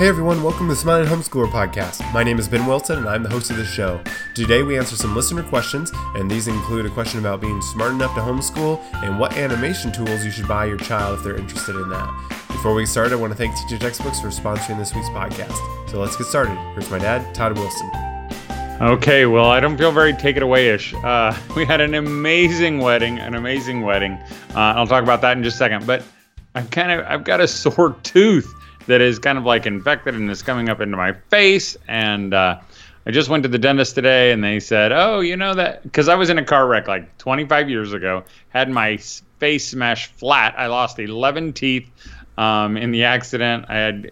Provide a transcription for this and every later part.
Hey everyone, welcome to the Smiling Homeschooler podcast. My name is Ben Wilson and I'm the host of the show. Today we answer some listener questions, and these include a question about being smart enough to homeschool and what animation tools you should buy your child if they're interested in that. Before we start, I want to thank Teaching Textbooks for sponsoring this week's podcast. So let's get started. Here's my dad, Todd Wilson. Okay, well, I don't feel very take it away ish. Uh, we had an amazing wedding, an amazing wedding. Uh, I'll talk about that in just a second. But I've kind of I've got a sore tooth that is kind of like infected and is coming up into my face. And uh, I just went to the dentist today, and they said, "Oh, you know that because I was in a car wreck like 25 years ago, had my face smashed flat. I lost 11 teeth um, in the accident. I had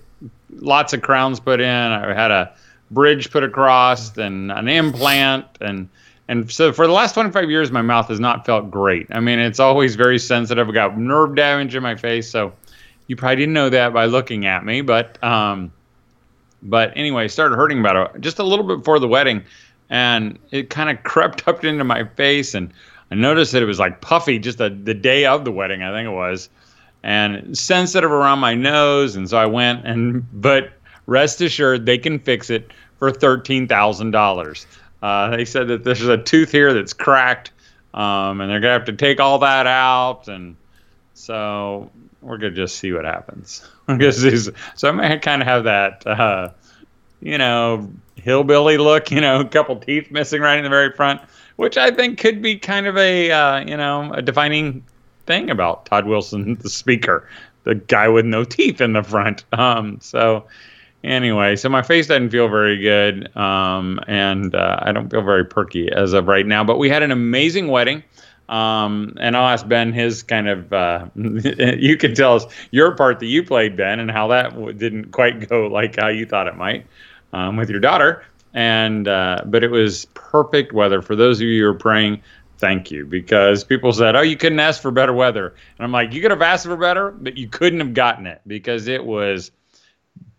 lots of crowns put in. I had a bridge put across and an implant and." And so for the last 25 years, my mouth has not felt great. I mean, it's always very sensitive. I got nerve damage in my face. So you probably didn't know that by looking at me, but um, but anyway, started hurting about it just a little bit before the wedding, and it kind of crept up into my face, and I noticed that it was like puffy just the, the day of the wedding, I think it was, and sensitive around my nose, and so I went and but rest assured they can fix it for thirteen thousand uh, dollars. They said that there's a tooth here that's cracked, um, and they're gonna have to take all that out, and so we're gonna just see what happens. so I might kind of have that, uh, you know, hillbilly look. You know, a couple teeth missing right in the very front, which I think could be kind of a, uh, you know, a defining thing about Todd Wilson, the speaker, the guy with no teeth in the front. Um, so anyway, so my face doesn't feel very good, um, and uh, I don't feel very perky as of right now. But we had an amazing wedding. Um, and I'll ask Ben his kind of, uh, you can tell us your part that you played, Ben, and how that w- didn't quite go like how you thought it might um, with your daughter. And, uh, but it was perfect weather. For those of you who are praying, thank you, because people said, oh, you couldn't ask for better weather. And I'm like, you could have asked for better, but you couldn't have gotten it because it was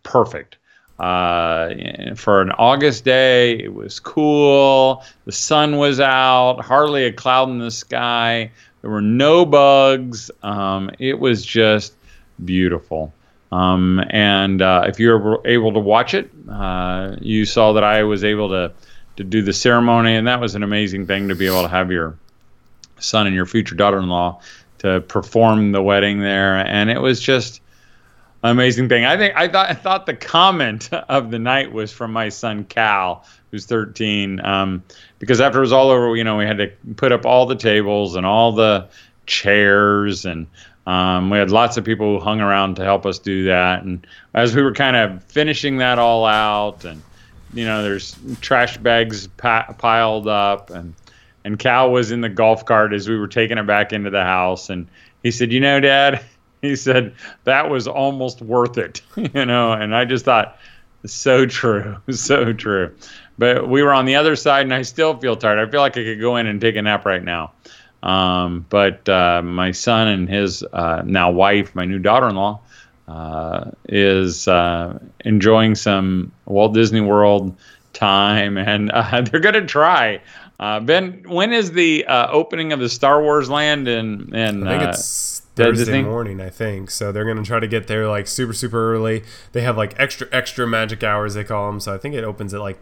perfect. Uh, for an August day, it was cool. The sun was out, hardly a cloud in the sky. There were no bugs. Um, it was just beautiful. Um, and uh, if you were able to watch it, uh, you saw that I was able to to do the ceremony, and that was an amazing thing to be able to have your son and your future daughter-in-law to perform the wedding there, and it was just amazing thing. I think I thought I thought the comment of the night was from my son Cal, who's 13, um, because after it was all over, you know, we had to put up all the tables and all the chairs, and um, we had lots of people who hung around to help us do that. And as we were kind of finishing that all out, and you know, there's trash bags pa- piled up, and and Cal was in the golf cart as we were taking it back into the house, and he said, "You know, Dad." he said that was almost worth it, you know, and I just thought so true, so true. But we were on the other side, and I still feel tired. I feel like I could go in and take a nap right now. Um, but uh, my son and his uh, now wife, my new daughter-in-law, uh, is uh, enjoying some Walt Disney World time, and uh, they're going to try. Uh, ben, when is the opening of the Star Wars land in in? I think it's Thursday morning, I think. So they're gonna try to get there like super super early. They have like extra extra magic hours they call them. So I think it opens at like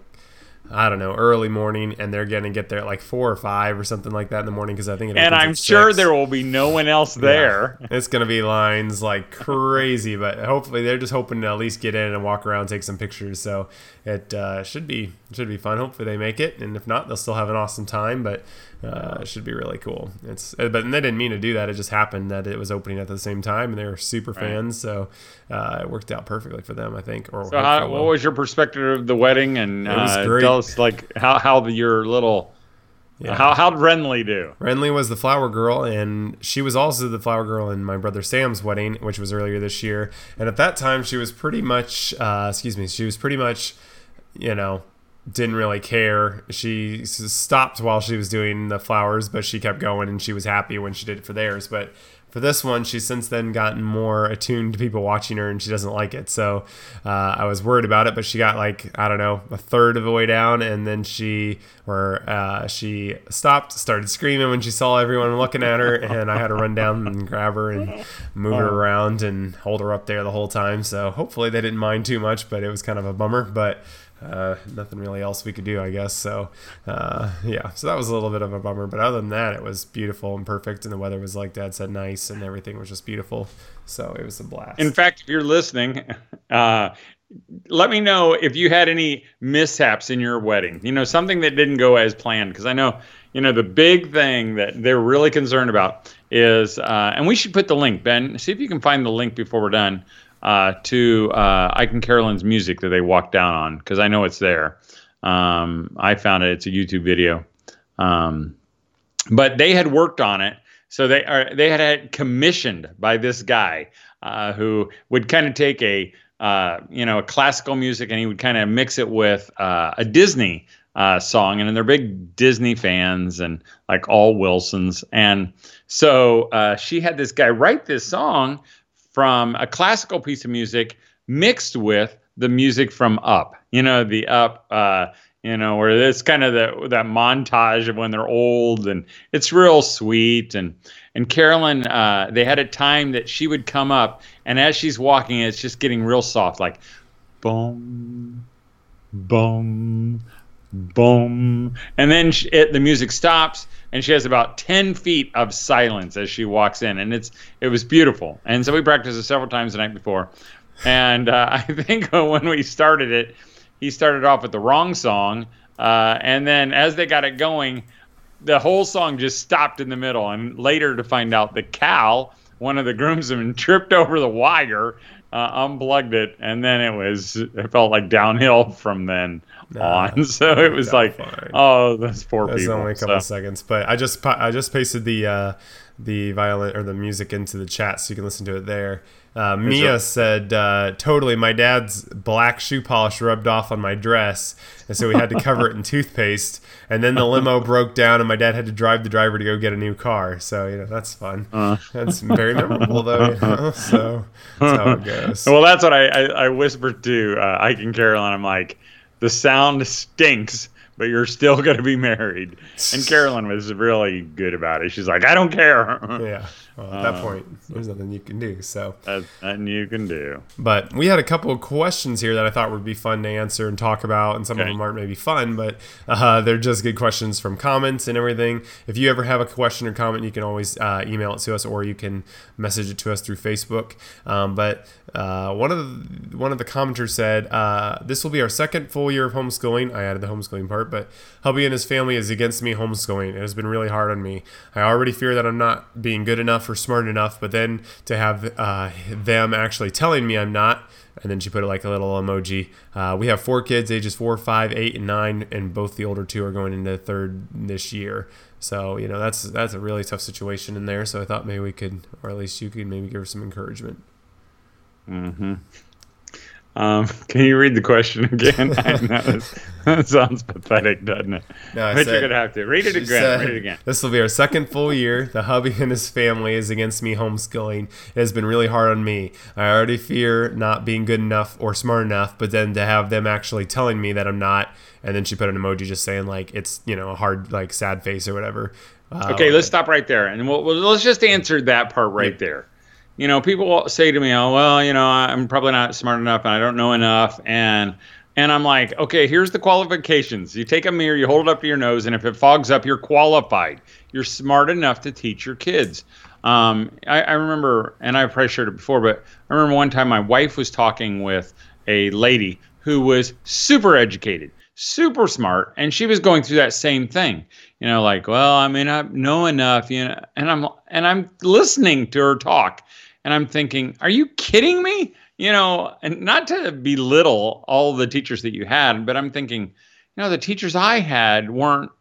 I don't know, early morning, and they're going to get there at like four or five or something like that in the morning because I think it. And I'm sure there will be no one else there. Yeah. It's going to be lines like crazy, but hopefully they're just hoping to at least get in and walk around, take some pictures. So it uh, should be should be fun. Hopefully they make it, and if not, they'll still have an awesome time. But uh, it should be really cool. It's uh, but they didn't mean to do that. It just happened that it was opening at the same time, and they were super right. fans, so uh, it worked out perfectly for them, I think. Or so, how, what was your perspective of the wedding? And uh, tell us like how how the, your little yeah. How how did Renly do? Renly was the flower girl, and she was also the flower girl in my brother Sam's wedding, which was earlier this year. And at that time, she was pretty much, uh, excuse me, she was pretty much, you know, didn't really care. She stopped while she was doing the flowers, but she kept going and she was happy when she did it for theirs. But for this one, she's since then gotten more attuned to people watching her, and she doesn't like it. So uh, I was worried about it, but she got like I don't know a third of the way down, and then she or uh, she stopped, started screaming when she saw everyone looking at her, and I had to run down and grab her and move her around and hold her up there the whole time. So hopefully they didn't mind too much, but it was kind of a bummer. But uh, nothing really else we could do, I guess. So, uh, yeah, so that was a little bit of a bummer. But other than that, it was beautiful and perfect. And the weather was, like Dad said, nice and everything was just beautiful. So it was a blast. In fact, if you're listening, uh, let me know if you had any mishaps in your wedding. You know, something that didn't go as planned. Because I know, you know, the big thing that they're really concerned about is, uh, and we should put the link, Ben, see if you can find the link before we're done uh, to uh, Ike and Carolyn's music that they walked down on because I know it's there. Um, I found it. It's a YouTube video, um, but they had worked on it. So they are they had had commissioned by this guy uh, who would kind of take a uh, you know a classical music and he would kind of mix it with uh, a Disney uh, song, and they're big Disney fans and like all Wilsons, and so uh, she had this guy write this song from a classical piece of music mixed with the music from Up. You know, the Up, uh, you know, where it's kind of that montage of when they're old, and it's real sweet. And and Carolyn, uh, they had a time that she would come up, and as she's walking, it's just getting real soft, like boom, boom, boom, and then she, it, the music stops and she has about 10 feet of silence as she walks in and it's it was beautiful. And so we practiced it several times the night before. And uh, i think when we started it he started off with the wrong song uh, and then as they got it going the whole song just stopped in the middle. And later to find out the cow one of the groomsmen tripped over the wire uh, unplugged it and then it was it felt like downhill from then nah, on. So it was like, fine. oh, that's poor That's people. only a couple so. seconds, but I just I just pasted the uh, the violin or the music into the chat so you can listen to it there. Uh, Mia said, uh, "Totally, my dad's black shoe polish rubbed off on my dress, and so we had to cover it in toothpaste. And then the limo broke down, and my dad had to drive the driver to go get a new car. So you know that's fun. Uh. That's very memorable, though. You know? So that's how it goes. Well, that's what I I, I whispered to uh, Ike and Carolyn. I'm like, the sound stinks." But you're still going to be married. And Carolyn was really good about it. She's like, I don't care. Yeah. Well, at that uh, point, there's nothing you can do. So nothing you can do. But we had a couple of questions here that I thought would be fun to answer and talk about, and some okay. of them aren't maybe fun, but uh, they're just good questions from comments and everything. If you ever have a question or comment, you can always uh, email it to us, or you can message it to us through Facebook. Um, but uh, one of the one of the commenters said, uh, "This will be our second full year of homeschooling." I added the homeschooling part, but hubby and his family is against me homeschooling. It has been really hard on me. I already fear that I'm not being good enough or smart enough, but then to have uh, them actually telling me I'm not, and then she put it like a little emoji. Uh, we have four kids, ages four, five, eight, and nine, and both the older two are going into third this year. So you know that's that's a really tough situation in there. So I thought maybe we could, or at least you could, maybe give her some encouragement. Mm-hmm. Um, can you read the question again? that sounds pathetic, doesn't it? No, I but said, you're gonna have to read it again. Said, read it again. This will be our second full year. The hubby and his family is against me homeschooling. It has been really hard on me. I already fear not being good enough or smart enough, but then to have them actually telling me that I'm not, and then she put an emoji just saying like it's you know a hard like sad face or whatever. Uh, okay, let's stop right there, and we'll, we'll, let's just answer that part right yeah. there you know, people say to me, "Oh, well, you know, I'm probably not smart enough, and I don't know enough," and and I'm like, okay, here's the qualifications. You take a mirror, you hold it up to your nose, and if it fogs up, you're qualified. You're smart enough to teach your kids. Um, I, I remember, and I've probably shared it before, but I remember one time my wife was talking with a lady who was super educated, super smart, and she was going through that same thing. You know, like, well, I mean, I know enough, you know, and I'm and I'm listening to her talk, and I'm thinking, are you kidding me? You know, and not to belittle all the teachers that you had, but I'm thinking, you know, the teachers I had weren't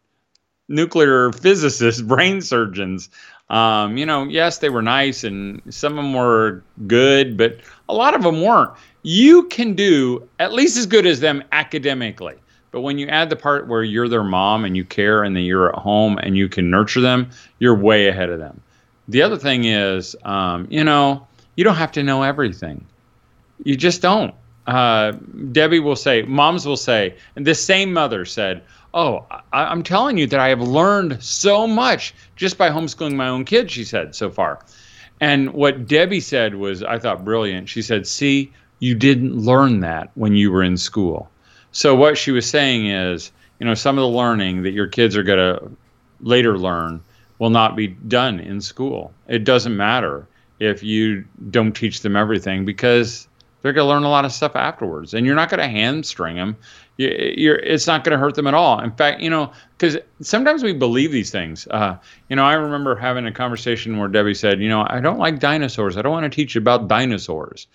nuclear physicists, brain surgeons. Um, you know, yes, they were nice and some of them were good, but a lot of them weren't. You can do at least as good as them academically. But when you add the part where you're their mom and you care and that you're at home and you can nurture them, you're way ahead of them the other thing is, um, you know, you don't have to know everything. You just don't. Uh, Debbie will say, moms will say, and this same mother said, Oh, I, am telling you that I have learned so much just by homeschooling my own kids, she said so far. And what Debbie said was, I thought brilliant. She said, See, you didn't learn that when you were in school. So what she was saying is, you know, some of the learning that your kids are going to later learn will not be done in school. It doesn't matter if you don't teach them everything because they're going to learn a lot of stuff afterwards and you're not going to hamstring them you're, it's not going to hurt them at all. In fact you know because sometimes we believe these things. Uh, you know i remember having a conversation where debbie said you know i don't like dinosaurs. I don't want to teach about dinosaurs.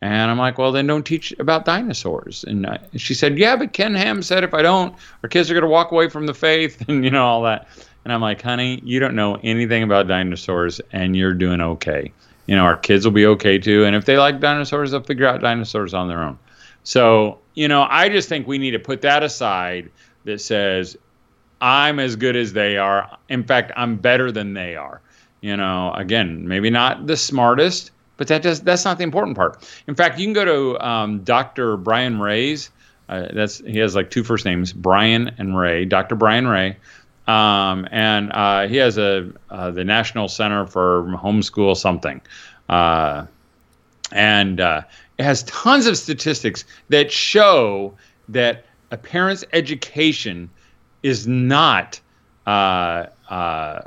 And i'm like well then don't teach about dinosaurs. And uh, she said yeah but ken ham said if i don't our kids are going to walk away from the faith and you know all that and i'm like honey you don't know anything about dinosaurs and you're doing okay you know, our kids will be okay too. And if they like dinosaurs, they'll figure out dinosaurs on their own. So, you know, I just think we need to put that aside that says, I'm as good as they are. In fact, I'm better than they are. You know, again, maybe not the smartest, but that does that's not the important part. In fact, you can go to um, Dr. Brian Ray's. Uh, that's he has like two first names, Brian and Ray. Dr. Brian Ray. Um, and uh, he has a uh, the National Center for Homeschool something, uh, and uh, it has tons of statistics that show that a parent's education is not uh, uh,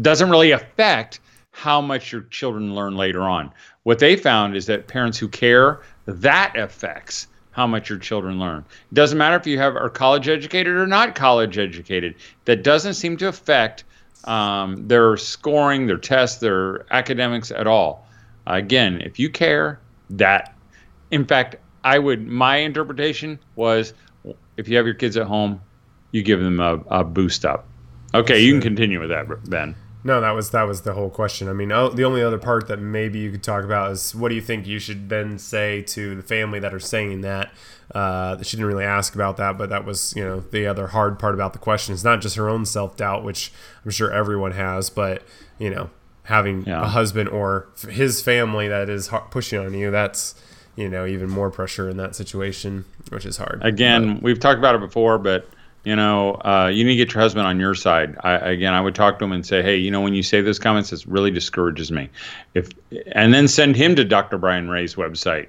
doesn't really affect how much your children learn later on. What they found is that parents who care that affects how much your children learn. It doesn't matter if you have are college educated or not college educated. That doesn't seem to affect um, their scoring, their tests, their academics at all. Again, if you care, that. In fact, I would. My interpretation was, if you have your kids at home, you give them a, a boost up. Okay, you can continue with that, Ben. No, that was that was the whole question. I mean, oh, the only other part that maybe you could talk about is what do you think you should then say to the family that are saying that? Uh, she didn't really ask about that, but that was you know the other hard part about the question is not just her own self doubt, which I'm sure everyone has, but you know having yeah. a husband or his family that is pushing on you. That's you know even more pressure in that situation, which is hard. Again, but, we've talked about it before, but you know, uh, you need to get your husband on your side. I, again, I would talk to him and say, hey, you know, when you say those comments, it really discourages me. If and then send him to Dr. Brian Ray's website.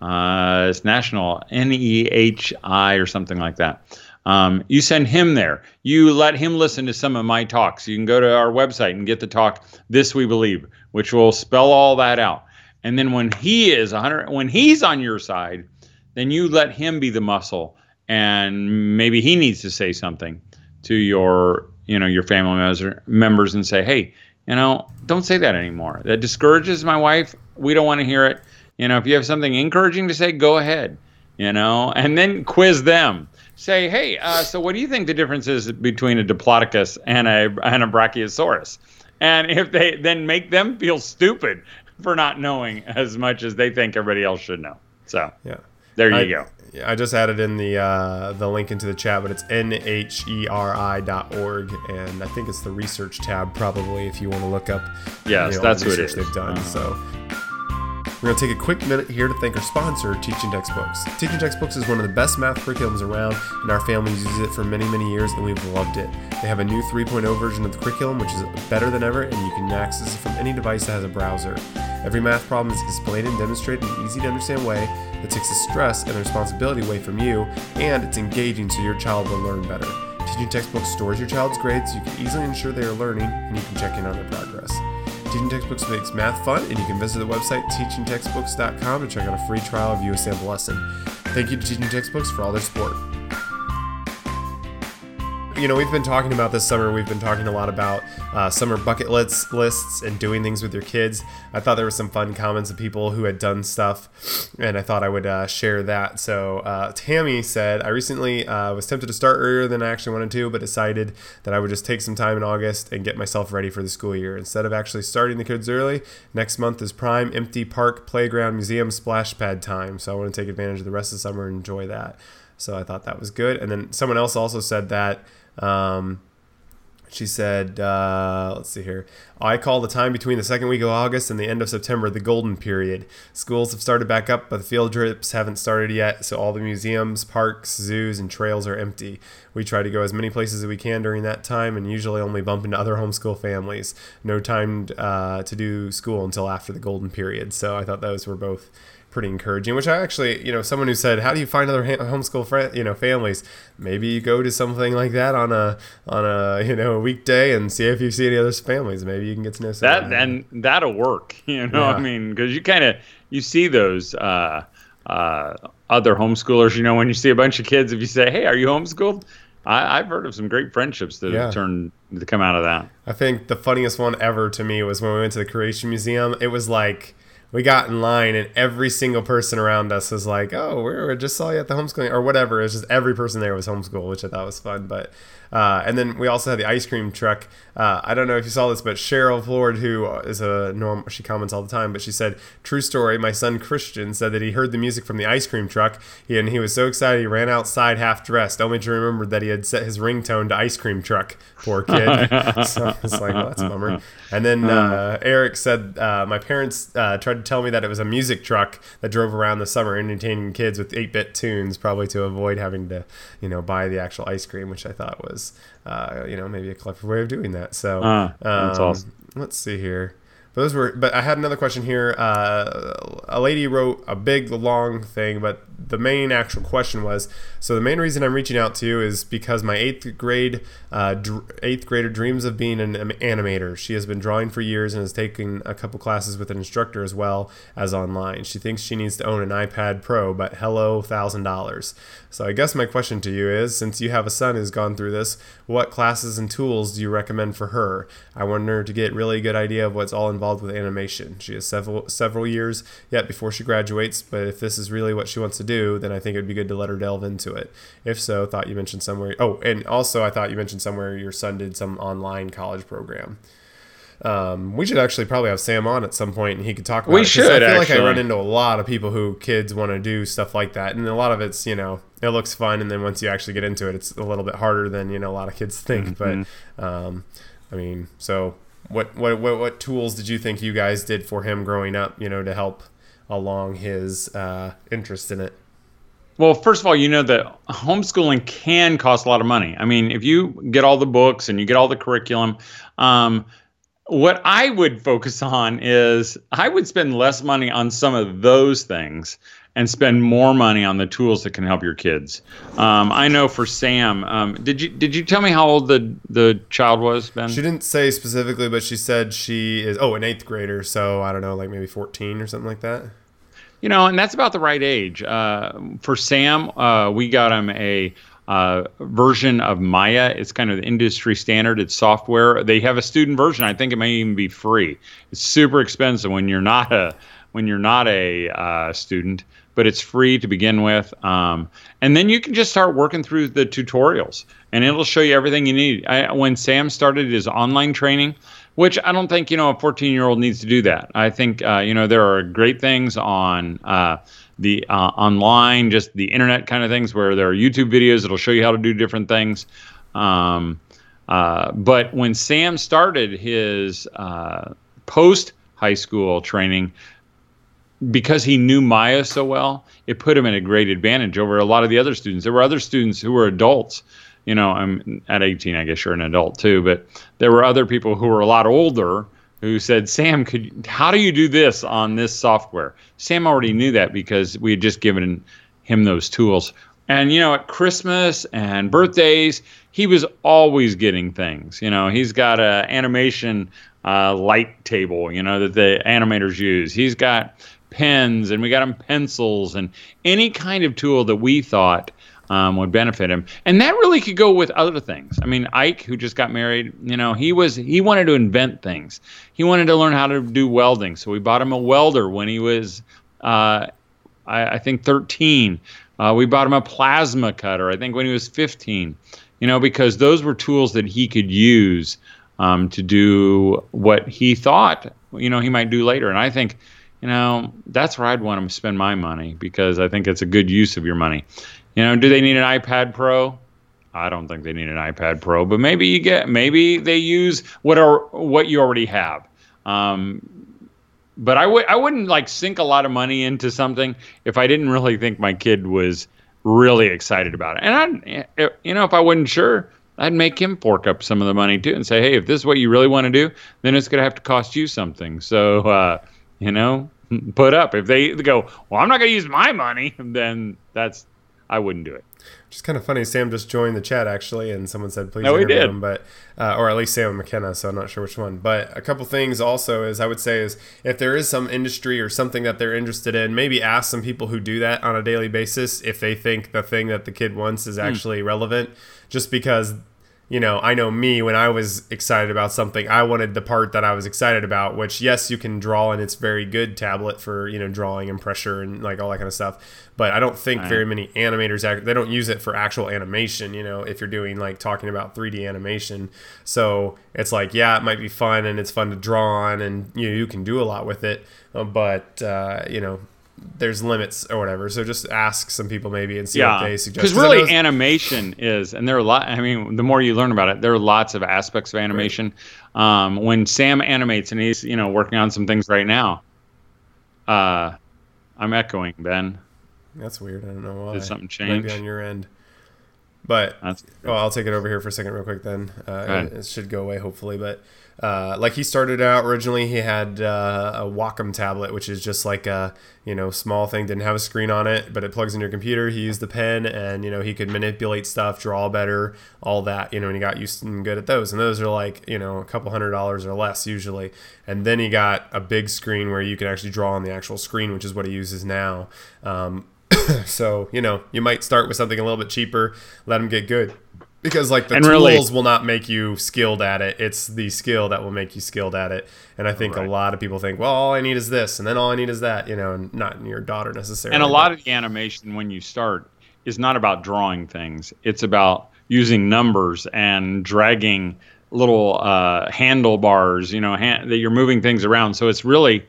Uh, it's national N E H I or something like that. Um, you send him there. You let him listen to some of my talks. You can go to our website and get the talk "This We Believe," which will spell all that out. And then when he is 100, when he's on your side, then you let him be the muscle and maybe he needs to say something to your you know your family members and say hey you know don't say that anymore. That discourages my wife. We don't want to hear it. You know if you have something encouraging to say go ahead you know? And then quiz them. Say hey uh, so what do you think the difference is between a diplodocus and a and a brachiosaurus? And if they then make them feel stupid for not knowing as much as they think everybody else should know. So yeah. there you I, go I just added in the uh, the link into the chat, but it's nheri.org, and I think it's the research tab probably if you want to look up. Yes, you know, that's what it is. They've done uh-huh. so. We're going to take a quick minute here to thank our sponsor, Teaching Textbooks. Teaching Textbooks is one of the best math curriculums around, and our family uses it for many, many years, and we've loved it. They have a new 3.0 version of the curriculum, which is better than ever, and you can access it from any device that has a browser. Every math problem is explained and demonstrated in an easy to understand way that takes the stress and responsibility away from you, and it's engaging so your child will learn better. Teaching Textbooks stores your child's grades so you can easily ensure they are learning, and you can check in on their progress. Teaching Textbooks makes math fun, and you can visit the website teachingtextbooks.com to check out a free trial of view a sample lesson. Thank you to Teaching Textbooks for all their support you know, we've been talking about this summer. We've been talking a lot about uh, summer bucket lists, lists and doing things with your kids. I thought there were some fun comments of people who had done stuff, and I thought I would uh, share that. So uh, Tammy said, "I recently uh, was tempted to start earlier than I actually wanted to, but decided that I would just take some time in August and get myself ready for the school year instead of actually starting the kids early. Next month is prime empty park, playground, museum, splash pad time. So I want to take advantage of the rest of the summer and enjoy that." So I thought that was good. And then someone else also said that um, She said, uh, let's see here. I call the time between the second week of August and the end of September the golden period. Schools have started back up, but the field trips haven't started yet, so all the museums, parks, zoos, and trails are empty. We try to go as many places as we can during that time and usually only bump into other homeschool families. No time uh, to do school until after the golden period. So I thought those were both pretty encouraging. Which I actually, you know, someone who said, "How do you find other homeschool friend, you know, families?" Maybe you go to something like that on a on a you know a weekday and see if you see any other families. Maybe you can get to know that, and that'll work. You know, yeah. I mean, because you kind of you see those. Uh, uh, other homeschoolers, you know, when you see a bunch of kids, if you say, "Hey, are you homeschooled?" I, have heard of some great friendships that yeah. have turned to come out of that. I think the funniest one ever to me was when we went to the Creation Museum. It was like we got in line and every single person around us was like, "Oh, we just saw you at the homeschooling or whatever." It was just every person there was homeschool, which I thought was fun. But uh, and then we also had the ice cream truck. Uh, I don't know if you saw this, but Cheryl Ford, who is a norm, she comments all the time, but she said, "True story. My son Christian said that he heard the music from the ice cream truck, and he was so excited he ran outside half dressed, only to remember that he had set his ringtone to ice cream truck. Poor kid. so it's like, well, that's a bummer. And then uh, Eric said, uh, my parents uh, tried to tell me that it was a music truck that drove around the summer, entertaining kids with 8-bit tunes, probably to avoid having to, you know, buy the actual ice cream, which I thought was." Was, uh, you know, maybe a clever way of doing that. So uh, um, awesome. let's see here. But those were. But I had another question here. Uh, a lady wrote a big long thing, but the main actual question was so the main reason I'm reaching out to you is because my eighth grade uh, dr- eighth grader dreams of being an animator. She has been drawing for years and has taken a couple classes with an instructor as well as online. She thinks she needs to own an iPad Pro, but hello, thousand dollars. So I guess my question to you is, since you have a son who's gone through this, what classes and tools do you recommend for her? I want her to get really good idea of what's all involved with animation. She has several several years yet before she graduates, but if this is really what she wants to do, then I think it'd be good to let her delve into it. If so, thought you mentioned somewhere. Oh, and also I thought you mentioned somewhere your son did some online college program. Um, we should actually probably have Sam on at some point, and he could talk about. We it, should. I feel actually. like I run into a lot of people who kids want to do stuff like that, and a lot of it's you know it looks fun, and then once you actually get into it, it's a little bit harder than you know a lot of kids think. Mm-hmm. But um, I mean, so what, what what what tools did you think you guys did for him growing up? You know, to help along his uh, interest in it. Well, first of all, you know that homeschooling can cost a lot of money. I mean, if you get all the books and you get all the curriculum, um, what I would focus on is I would spend less money on some of those things and spend more money on the tools that can help your kids. Um, I know for Sam, um, did you did you tell me how old the the child was, Ben? She didn't say specifically, but she said she is oh an eighth grader, so I don't know, like maybe fourteen or something like that. You know, and that's about the right age. Uh, for Sam, uh, we got him a uh, version of Maya. It's kind of the industry standard. It's software. They have a student version. I think it may even be free. It's super expensive when you're not a when you're not a uh, student, but it's free to begin with. Um, and then you can just start working through the tutorials, and it'll show you everything you need. I, when Sam started his online training, which I don't think you know a 14 year old needs to do that. I think uh, you know there are great things on uh, the uh, online, just the internet kind of things where there are YouTube videos that'll show you how to do different things. Um, uh, but when Sam started his uh, post high school training, because he knew Maya so well, it put him at a great advantage over a lot of the other students. There were other students who were adults you know, I'm at 18, I guess you're an adult too, but there were other people who were a lot older who said, Sam, could how do you do this on this software? Sam already knew that because we had just given him those tools. And you know, at Christmas and birthdays, he was always getting things. You know, he's got a animation uh, light table, you know, that the animators use. He's got pens, and we got him pencils, and any kind of tool that we thought um, would benefit him. And that really could go with other things. I mean, Ike, who just got married, you know, he was he wanted to invent things. He wanted to learn how to do welding, so we bought him a welder when he was, uh, I, I, think, 13. Uh, we bought him a plasma cutter, I think, when he was 15. You know, because those were tools that he could use um, to do what he thought, you know, he might do later. And I think you know, that's where I'd want him to spend my money because I think it's a good use of your money. You know, do they need an iPad Pro? I don't think they need an iPad Pro, but maybe you get maybe they use what are what you already have. Um, but I would I wouldn't like sink a lot of money into something if I didn't really think my kid was really excited about it. And I, you know, if I wasn't sure, I'd make him fork up some of the money too and say, hey, if this is what you really want to do, then it's going to have to cost you something. So, uh, you know, put up. If they go, well, I'm not going to use my money, then that's I wouldn't do it. Which is kind of funny. Sam just joined the chat actually, and someone said please no, interview did. him, but uh, or at least Sam McKenna. So I'm not sure which one. But a couple things also is I would say is if there is some industry or something that they're interested in, maybe ask some people who do that on a daily basis if they think the thing that the kid wants is actually mm. relevant. Just because you know, I know me when I was excited about something, I wanted the part that I was excited about, which yes, you can draw and it's very good tablet for, you know, drawing and pressure and like all that kind of stuff. But I don't think very many animators act, they don't use it for actual animation, you know, if you're doing like talking about 3D animation. So it's like, yeah, it might be fun and it's fun to draw on and you know, you can do a lot with it. But uh, you know, there's limits or whatever. So just ask some people maybe and see yeah. what they suggest. Because really, animation is, and there are a lot. I mean, the more you learn about it, there are lots of aspects of animation. Right. Um, when Sam animates, and he's you know working on some things right now. Uh, I'm echoing Ben. That's weird. I don't know why. Did something change? Maybe on your end. But well, I'll take it over here for a second, real quick. Then uh, it, it should go away, hopefully. But uh, like he started out originally, he had uh, a Wacom tablet, which is just like a you know small thing, didn't have a screen on it, but it plugs in your computer. He used the pen, and you know he could manipulate stuff, draw better, all that. You know, and he got used and good at those. And those are like you know a couple hundred dollars or less usually. And then he got a big screen where you can actually draw on the actual screen, which is what he uses now. Um, so you know you might start with something a little bit cheaper, let him get good because like the and tools really, will not make you skilled at it. It's the skill that will make you skilled at it. And i think right. a lot of people think well all i need is this and then all i need is that you know and not your daughter necessarily and a lot of the animation when you start is not about drawing things. It's about using numbers and dragging little uh, handlebars you know hand, that you're moving things around. So it's really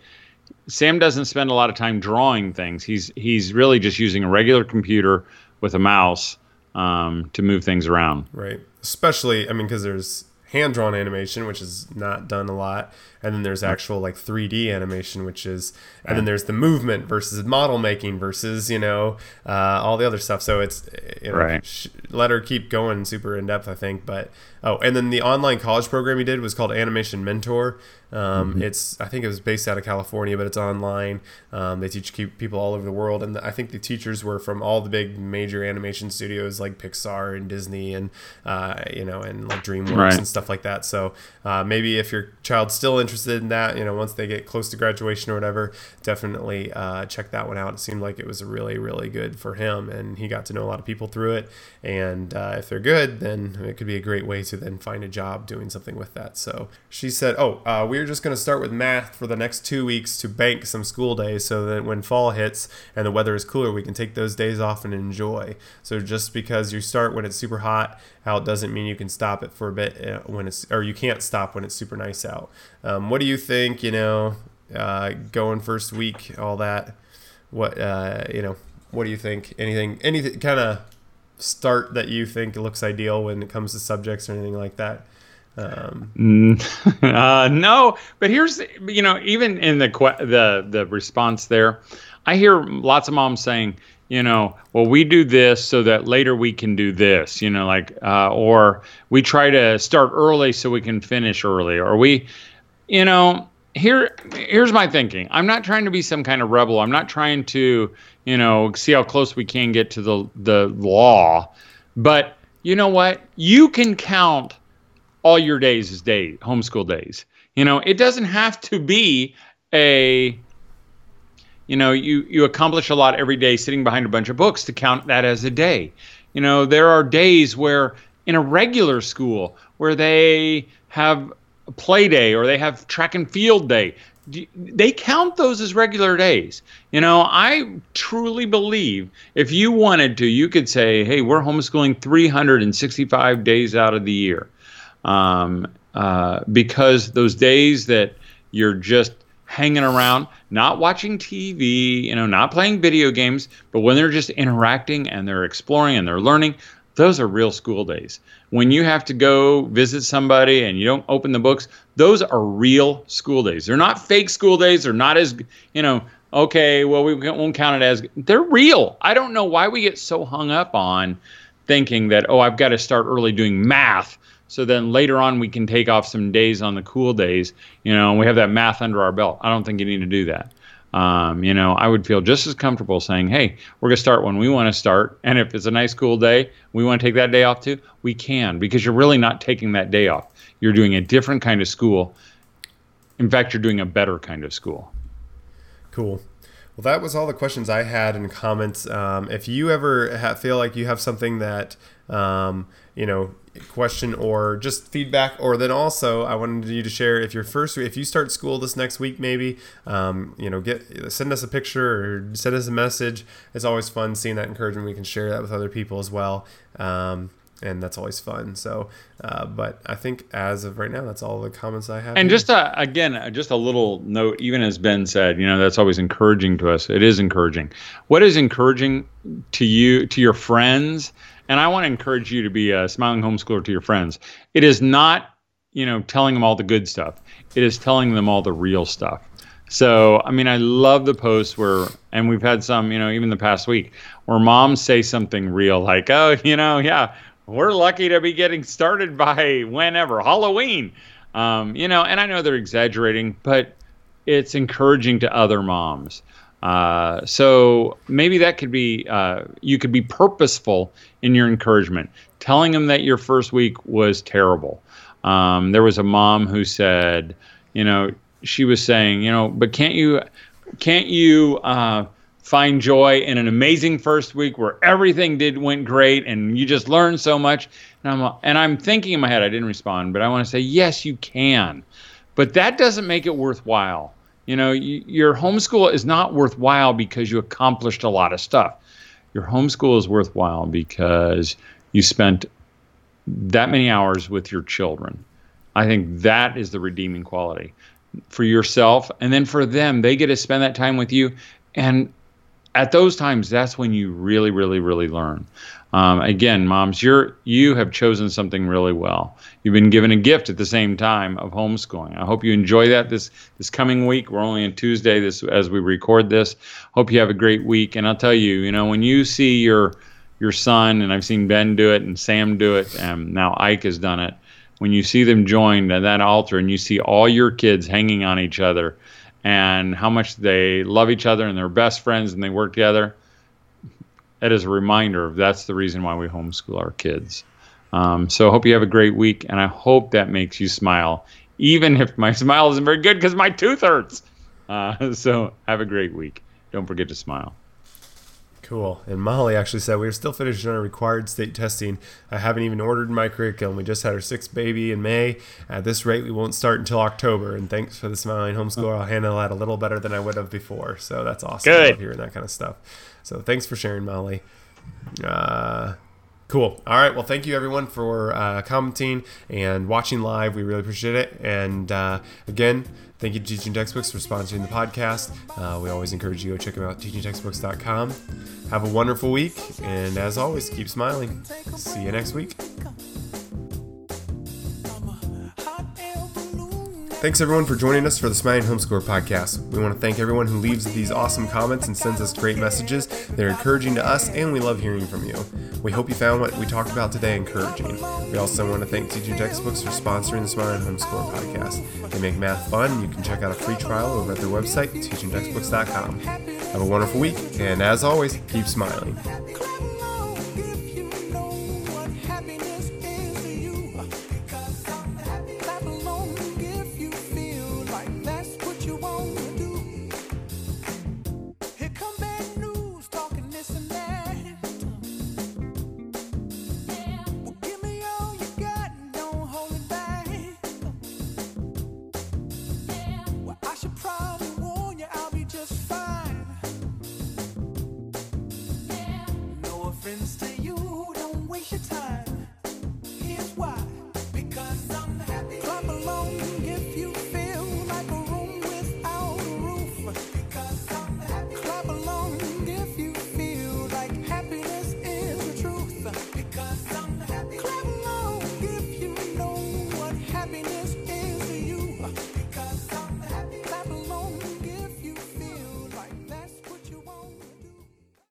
sam doesn't spend a lot of time drawing things. He's he's really just using a regular computer with a mouse um, to move things around. Right. Especially, I mean, because there's hand drawn animation, which is not done a lot, and then there's actual like 3D animation, which is, and then there's the movement versus model making versus you know uh, all the other stuff. So it's you know, right. Sh- let her keep going super in depth, I think. But oh, and then the online college program he did was called Animation Mentor, um, mm-hmm. It's I think it was based out of California, but it's online. Um, they teach people all over the world, and I think the teachers were from all the big major animation studios like Pixar and Disney, and uh, you know, and like DreamWorks right. and stuff like that. So uh, maybe if your child's still interested in that, you know, once they get close to graduation or whatever, definitely uh, check that one out. It seemed like it was really really good for him, and he got to know a lot of people through it. And uh, if they're good, then it could be a great way to then find a job doing something with that. So she said, "Oh, uh, we we're just going to start with math for the next two weeks to bank some school days so that when fall hits and the weather is cooler, we can take those days off and enjoy. So just because you start when it's super hot out doesn't mean you can stop it for a bit uh, when it's, or you can't stop when it's super nice out. Um, what do you think, you know, uh, going first week, all that? What, uh, you know, what do you think? Anything, anything kind of start that you think looks ideal when it comes to subjects or anything like that? Um, uh, no, but here's you know even in the the the response there, I hear lots of moms saying, you know, well we do this so that later we can do this, you know, like uh, or we try to start early so we can finish early, or we, you know, here here's my thinking. I'm not trying to be some kind of rebel. I'm not trying to you know see how close we can get to the the law, but you know what? You can count all your days is day homeschool days. You know, it doesn't have to be a you know, you you accomplish a lot every day sitting behind a bunch of books to count that as a day. You know, there are days where in a regular school where they have a play day or they have track and field day they count those as regular days. You know, I truly believe if you wanted to, you could say, hey, we're homeschooling 365 days out of the year um, uh, because those days that you're just hanging around, not watching TV, you know, not playing video games, but when they're just interacting and they're exploring and they're learning, those are real school days. When you have to go visit somebody and you don't open the books, those are real school days. They're not fake school days. They're not as, you know, okay, well, we won't count it as, they're real. I don't know why we get so hung up on thinking that, oh, I've got to start early doing math. So then later on, we can take off some days on the cool days, you know, and we have that math under our belt. I don't think you need to do that. Um, you know, I would feel just as comfortable saying, hey, we're going to start when we want to start. And if it's a nice, cool day, we want to take that day off too, we can because you're really not taking that day off. You're doing a different kind of school. In fact, you're doing a better kind of school. Cool. Well, that was all the questions I had and comments. Um, if you ever ha- feel like you have something that, um, you know, question or just feedback or then also i wanted you to share if you're first if you start school this next week maybe um, you know get send us a picture or send us a message. It's always fun seeing that encouragement. We can share that with other people as well um, and that's always fun. So uh, but i think as of right now that's all the comments i have. And here. just uh, again uh, just a little note even as ben said you know that's always encouraging to us. It is encouraging. What is encouraging to you to your friends and I want to encourage you to be a smiling homeschooler to your friends. It is not, you know, telling them all the good stuff. It is telling them all the real stuff. So, I mean, I love the posts where, and we've had some, you know, even the past week, where moms say something real like, oh, you know, yeah, we're lucky to be getting started by whenever, Halloween. Um, you know, and I know they're exaggerating, but it's encouraging to other moms. Uh, so maybe that could be uh, you could be purposeful in your encouragement, telling them that your first week was terrible. Um, there was a mom who said, you know, she was saying, you know, but can't you can't you uh, find joy in an amazing first week where everything did went great and you just learned so much? And I'm and I'm thinking in my head, I didn't respond, but I want to say yes, you can, but that doesn't make it worthwhile. You know, you, your homeschool is not worthwhile because you accomplished a lot of stuff. Your homeschool is worthwhile because you spent that many hours with your children. I think that is the redeeming quality for yourself. And then for them, they get to spend that time with you. And at those times, that's when you really, really, really learn. Um, again, moms, you're you have chosen something really well. You've been given a gift at the same time of homeschooling. I hope you enjoy that this this coming week. We're only on Tuesday this as we record this. Hope you have a great week. And I'll tell you, you know, when you see your your son and I've seen Ben do it and Sam do it, and now Ike has done it. When you see them joined at that altar and you see all your kids hanging on each other and how much they love each other and they're best friends and they work together that is a reminder of that's the reason why we homeschool our kids. Um, so I hope you have a great week, and I hope that makes you smile, even if my smile isn't very good because my tooth hurts. Uh, so have a great week. Don't forget to smile. Cool. And Molly actually said we are still finishing our required state testing. I haven't even ordered my curriculum. We just had our sixth baby in May. At this rate, we won't start until October. And thanks for the smiling homeschooler. I'll handle that a little better than I would have before. So that's awesome. Good. Hearing that kind of stuff. So thanks for sharing, Molly. Uh, Cool. All right. Well, thank you everyone for uh, commenting and watching live. We really appreciate it. And uh, again, thank you to Teaching Textbooks for sponsoring the podcast. Uh, we always encourage you to go check them out, teachingtextbooks.com. Have a wonderful week. And as always, keep smiling. See you next week. Thanks everyone for joining us for the Smiling Homeschooler podcast. We want to thank everyone who leaves these awesome comments and sends us great messages. They're encouraging to us, and we love hearing from you. We hope you found what we talked about today encouraging. We also want to thank Teaching Textbooks for sponsoring the Smiling Homeschooler podcast. They make math fun. You can check out a free trial over at their website, teachingtextbooks.com. Have a wonderful week, and as always, keep smiling.